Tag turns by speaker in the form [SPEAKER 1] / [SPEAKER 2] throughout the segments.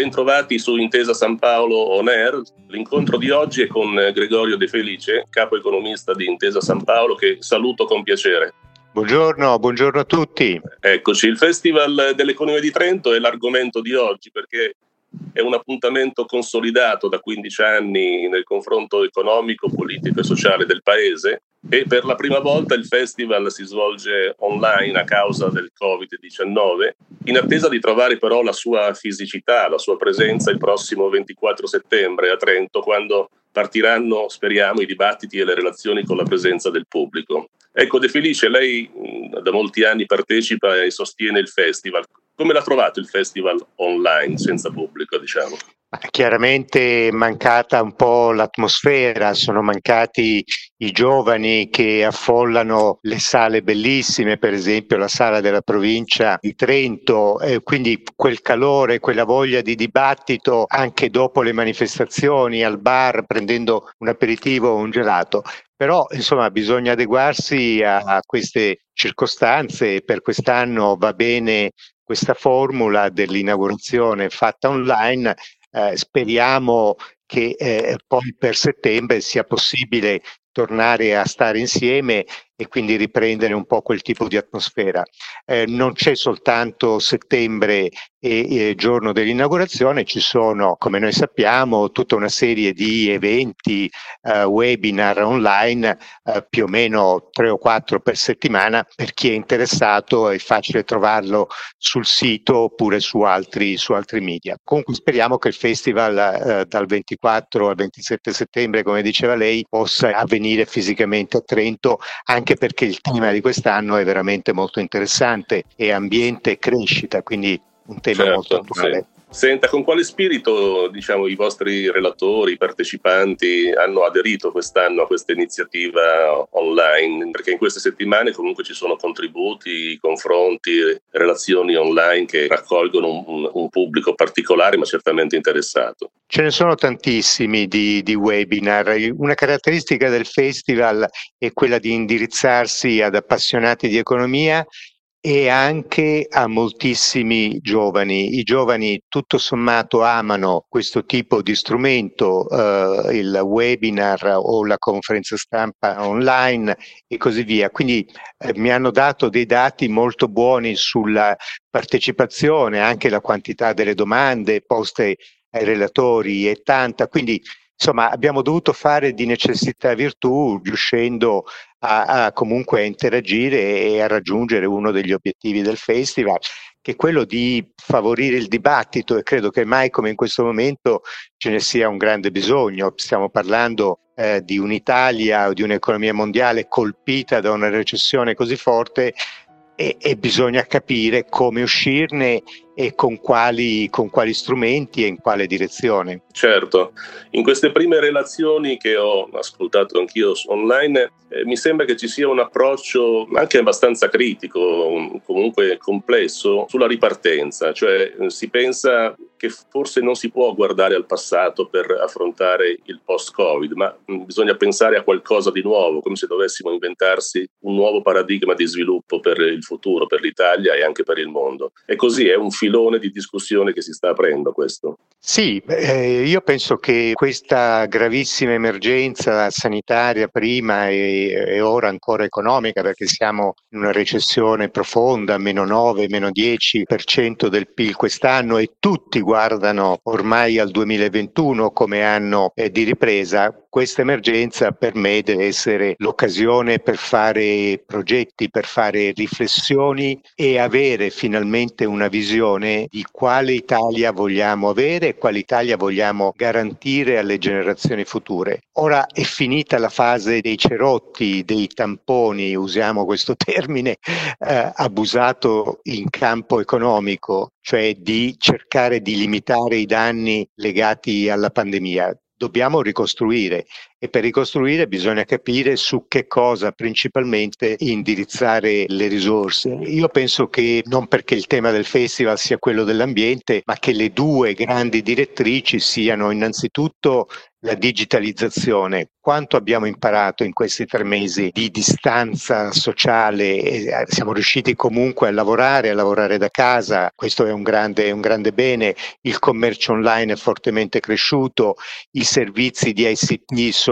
[SPEAKER 1] Bentrovati su Intesa San Paolo On Air. L'incontro di oggi è con Gregorio De Felice, capo economista di Intesa San Paolo, che saluto con piacere.
[SPEAKER 2] Buongiorno, buongiorno a tutti.
[SPEAKER 1] Eccoci, il Festival dell'Economia di Trento è l'argomento di oggi perché è un appuntamento consolidato da 15 anni nel confronto economico, politico e sociale del Paese e per la prima volta il festival si svolge online a causa del Covid-19, in attesa di trovare però la sua fisicità, la sua presenza il prossimo 24 settembre a Trento, quando partiranno, speriamo, i dibattiti e le relazioni con la presenza del pubblico. Ecco, De Felice, lei da molti anni partecipa e sostiene il festival. Come l'ha trovato il festival online, senza pubblico, diciamo?
[SPEAKER 2] Chiaramente è mancata un po' l'atmosfera, sono mancati i giovani che affollano le sale bellissime, per esempio la sala della provincia di Trento, eh, quindi quel calore, quella voglia di dibattito anche dopo le manifestazioni al bar prendendo un aperitivo o un gelato. Però insomma bisogna adeguarsi a, a queste circostanze, per quest'anno va bene questa formula dell'inaugurazione fatta online eh, speriamo che eh, poi per settembre sia possibile tornare a stare insieme e quindi riprendere un po' quel tipo di atmosfera. Eh, non c'è soltanto settembre e, e, giorno dell'inaugurazione, ci sono, come noi sappiamo, tutta una serie di eventi, eh, webinar online, eh, più o meno tre o quattro per settimana. Per chi è interessato è facile trovarlo sul sito oppure su altri, su altri media. Comunque speriamo che il festival eh, dal 24 al 27 settembre, come diceva lei, possa avvenire fisicamente a Trento anche anche perché il tema di quest'anno è veramente molto interessante, è ambiente e crescita, quindi un tema certo, molto attuale.
[SPEAKER 1] Sì. Senta, con quale spirito diciamo, i vostri relatori, i partecipanti hanno aderito quest'anno a questa iniziativa online? Perché in queste settimane comunque ci sono contributi, confronti, relazioni online che raccolgono un, un, pubblico particolare ma certamente interessato.
[SPEAKER 2] Ce ne sono tantissimi di, di webinar. Una caratteristica del festival è quella di indirizzarsi ad appassionati di economia e anche a moltissimi giovani. I giovani tutto sommato amano questo tipo di strumento, eh, il webinar o la conferenza stampa online e così via. Quindi eh, mi hanno dato dei dati molto buoni sulla partecipazione, anche la quantità delle domande poste ai relatori è tanta. Quindi insomma abbiamo dovuto fare di necessità virtù riuscendo a, a comunque interagire e a raggiungere uno degli obiettivi del festival che è quello di favorire il dibattito e credo che mai come in questo momento ce ne sia un grande bisogno. Stiamo parlando eh, di un'Italia o di un'economia mondiale colpita da una recessione così forte e, e bisogna capire come uscirne e con quali, con quali, strumenti e in quale direzione.
[SPEAKER 1] Certo, in queste prime relazioni che ho ascoltato anch'io online eh, mi sembra che ci sia un approccio anche abbastanza critico, comunque complesso, sulla ripartenza, cioè eh, si pensa che forse non si può guardare al passato per affrontare il post-Covid, ma mm, bisogna pensare a qualcosa di nuovo, come se dovessimo inventarsi un nuovo paradigma di sviluppo per il futuro, per l'Italia e anche per il mondo. E così è un filone di discussione che si sta aprendo questo.
[SPEAKER 2] Sì, eh, io penso che questa gravissima emergenza sanitaria prima e, e, ora ancora economica, perché siamo in una recessione profonda, meno 9, meno 10% del PIL quest'anno e tutti guardano ormai al 2021 come anno eh, di ripresa, questa emergenza per me deve essere l'occasione per fare progetti, per fare riflessioni e avere finalmente una visione di quale Italia vogliamo avere e quale Italia vogliamo garantire alle generazioni future. Ora è finita la fase dei cerotti, dei tamponi, usiamo questo termine eh, abusato in campo economico, cioè di cercare di limitare i danni legati alla pandemia dobbiamo ricostruire e per ricostruire bisogna capire su che cosa principalmente indirizzare le risorse. Io penso che non perché il tema del festival sia quello dell'ambiente, ma che le due grandi direttrici siano innanzitutto la digitalizzazione, quanto abbiamo imparato in questi tre mesi di distanza sociale, eh, siamo riusciti comunque a lavorare, a lavorare da casa, questo è un grande, un grande bene, il commercio online è fortemente cresciuto, i servizi di ICT sono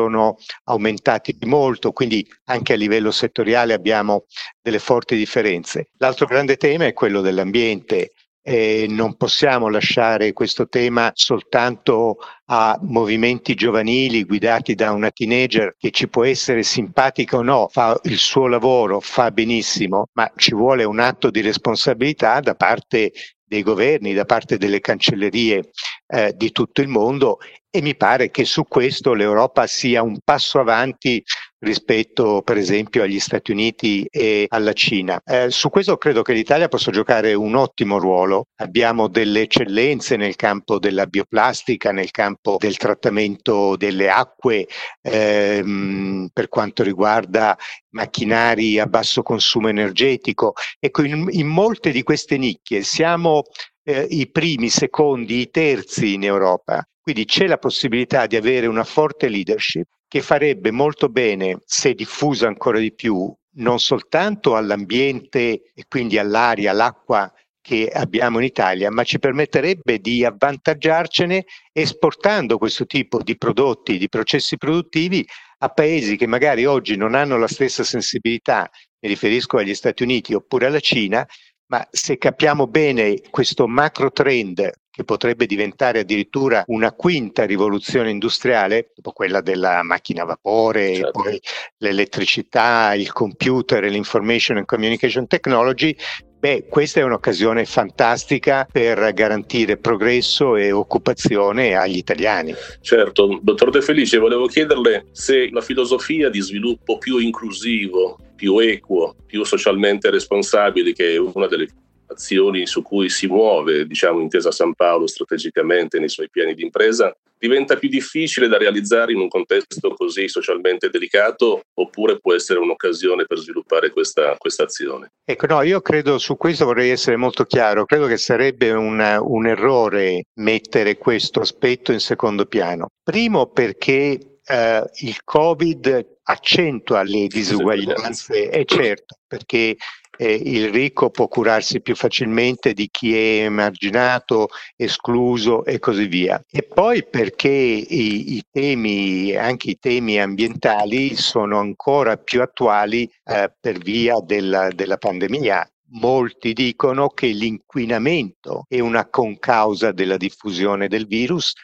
[SPEAKER 2] aumentati molto, quindi anche a livello settoriale abbiamo delle forti differenze. L'altro grande tema è quello dell'ambiente eh, non possiamo lasciare questo tema soltanto a movimenti giovanili guidati da una teenager che ci può essere simpatica o no, fa il suo lavoro, fa benissimo, ma ci vuole un atto di responsabilità da parte dei governi, da parte delle cancellerie eh, di tutto il mondo e mi pare che su questo l'Europa sia un passo avanti rispetto per esempio agli Stati Uniti e alla Cina. Eh, su questo credo che l'Italia possa giocare un ottimo ruolo. Abbiamo delle eccellenze nel campo della bioplastica, nel campo del trattamento delle acque, ehm, per quanto riguarda macchinari a basso consumo energetico. Ecco, in, in molte di queste nicchie siamo eh, i primi, secondi, i terzi in Europa. Quindi c'è la possibilità di avere una forte leadership che farebbe molto bene, se diffusa ancora di più, non soltanto all'ambiente e quindi all'aria, all'acqua che abbiamo in Italia, ma ci permetterebbe di avvantaggiarcene esportando questo tipo di prodotti, di processi produttivi a paesi che magari oggi non hanno la stessa sensibilità, mi riferisco agli Stati Uniti oppure alla Cina, ma se capiamo bene questo macro trend che potrebbe diventare addirittura una quinta rivoluzione industriale, dopo quella della macchina a vapore, certo. poi l'elettricità, il computer e l'information and communication technology, Beh, questa è un'occasione fantastica per garantire progresso e occupazione agli italiani.
[SPEAKER 1] Certo, dottor De Felice, volevo chiederle se la filosofia di sviluppo più inclusivo, più equo, più socialmente responsabile, che è una delle azioni su cui si muove, diciamo, intesa San Paolo strategicamente nei suoi piani di impresa, diventa più difficile da realizzare in un contesto così socialmente delicato oppure può essere un'occasione per sviluppare questa, questa azione?
[SPEAKER 2] Ecco, no, io credo su questo vorrei essere molto chiaro, credo che sarebbe una, un errore mettere questo aspetto in secondo piano. Primo perché eh, il Covid accentua le disuguaglianze, è certo, perché eh, il ricco può curarsi più facilmente di chi è emarginato, escluso e così via. E poi perché i, i temi, anche i temi ambientali, sono ancora più attuali eh, per via della, della pandemia. Molti dicono che l'inquinamento è una concausa della diffusione del virus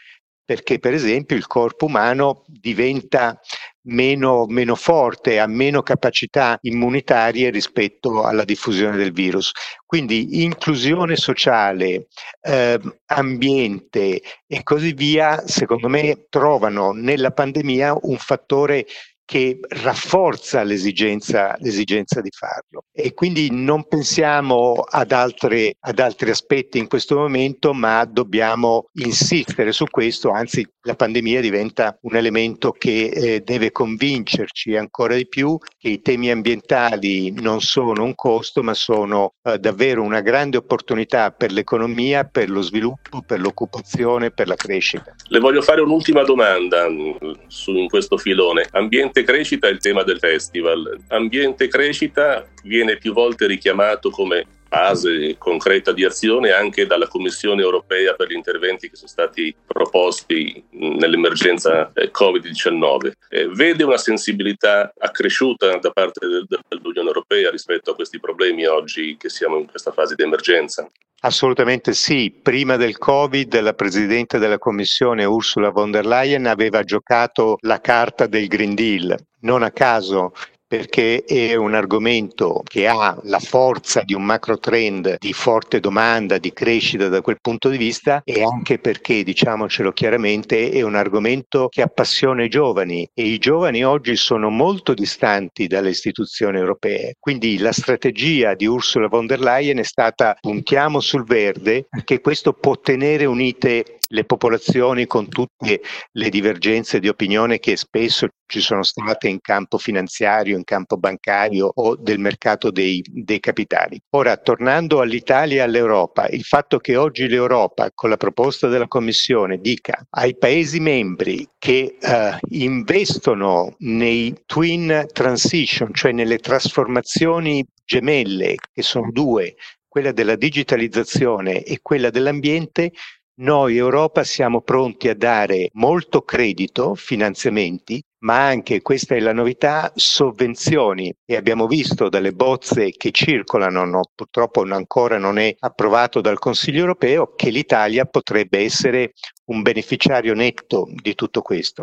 [SPEAKER 2] perché per esempio il corpo umano diventa meno, meno, forte, ha meno capacità immunitarie rispetto alla diffusione del virus. Quindi inclusione sociale, eh, ambiente e così via, secondo me, trovano nella pandemia un fattore che rafforza l'esigenza, l'esigenza, di farlo. E quindi non pensiamo ad, altre, ad altri aspetti in questo momento, ma dobbiamo insistere su questo, anzi la pandemia diventa un elemento che eh, deve convincerci ancora di più che i temi ambientali non sono un costo, ma sono eh, davvero una grande opportunità per l'economia, per lo sviluppo, per l'occupazione, per la crescita.
[SPEAKER 1] Le voglio fare un'ultima domanda mm, su, in questo filone. Ambiente Ambiente crescita è il tema del festival. Ambiente crescita viene più volte richiamato come base concreta di azione anche dalla Commissione europea per gli interventi che sono stati proposti nell'emergenza eh, Covid-19. Eh, vede una sensibilità accresciuta da parte dell'Unione europea rispetto a questi problemi oggi che siamo in questa fase di emergenza?
[SPEAKER 2] Assolutamente sì. Prima del Covid la Presidente della Commissione Ursula von der Leyen aveva giocato la carta del Green Deal. Non a caso perché è un argomento che ha la forza di un macro trend di forte domanda, di crescita da quel punto di vista e anche perché, diciamocelo chiaramente, è un argomento che appassiona i giovani e i giovani oggi sono molto distanti dalle istituzioni europee. Quindi la strategia di Ursula von der Leyen è stata puntiamo sul verde perché questo può tenere unite le popolazioni con tutte le divergenze di opinione che spesso ci sono state in campo finanziario, in campo bancario o del mercato dei, dei capitali. Ora, tornando all'Italia e all'Europa, il fatto che oggi l'Europa, con la proposta della Commissione, dica ai Paesi membri che eh, investono nei twin transition, cioè nelle trasformazioni gemelle, che sono due, quella della digitalizzazione e quella dell'ambiente, noi Europa siamo pronti a dare molto credito, finanziamenti, ma anche, questa è la novità, sovvenzioni. E abbiamo visto dalle bozze che circolano, no, purtroppo ancora non è approvato dal Consiglio europeo, che l'Italia potrebbe essere un beneficiario netto di tutto questo.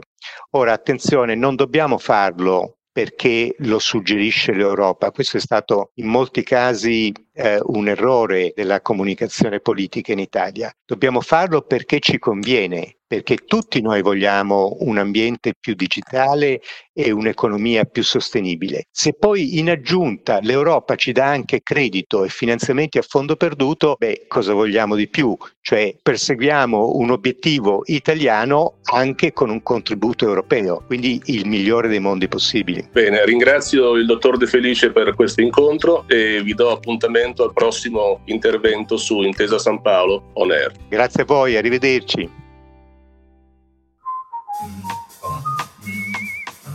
[SPEAKER 2] Ora, attenzione, non dobbiamo farlo perché lo suggerisce l'Europa. Questo è stato in molti casi eh, un errore della comunicazione politica in Italia. Dobbiamo farlo perché ci conviene, perché tutti noi vogliamo un ambiente più digitale e un'economia più sostenibile. Se poi in aggiunta l'Europa ci dà anche credito e finanziamenti a fondo perduto, beh, cosa vogliamo di più? Cioè perseguiamo un obiettivo italiano anche con un contributo europeo, quindi il migliore dei mondi possibili.
[SPEAKER 1] Bene, ringrazio il dottor De Felice per questo incontro e vi do appuntamento al prossimo intervento su Intesa San Paolo On Air.
[SPEAKER 2] Grazie a voi, arrivederci.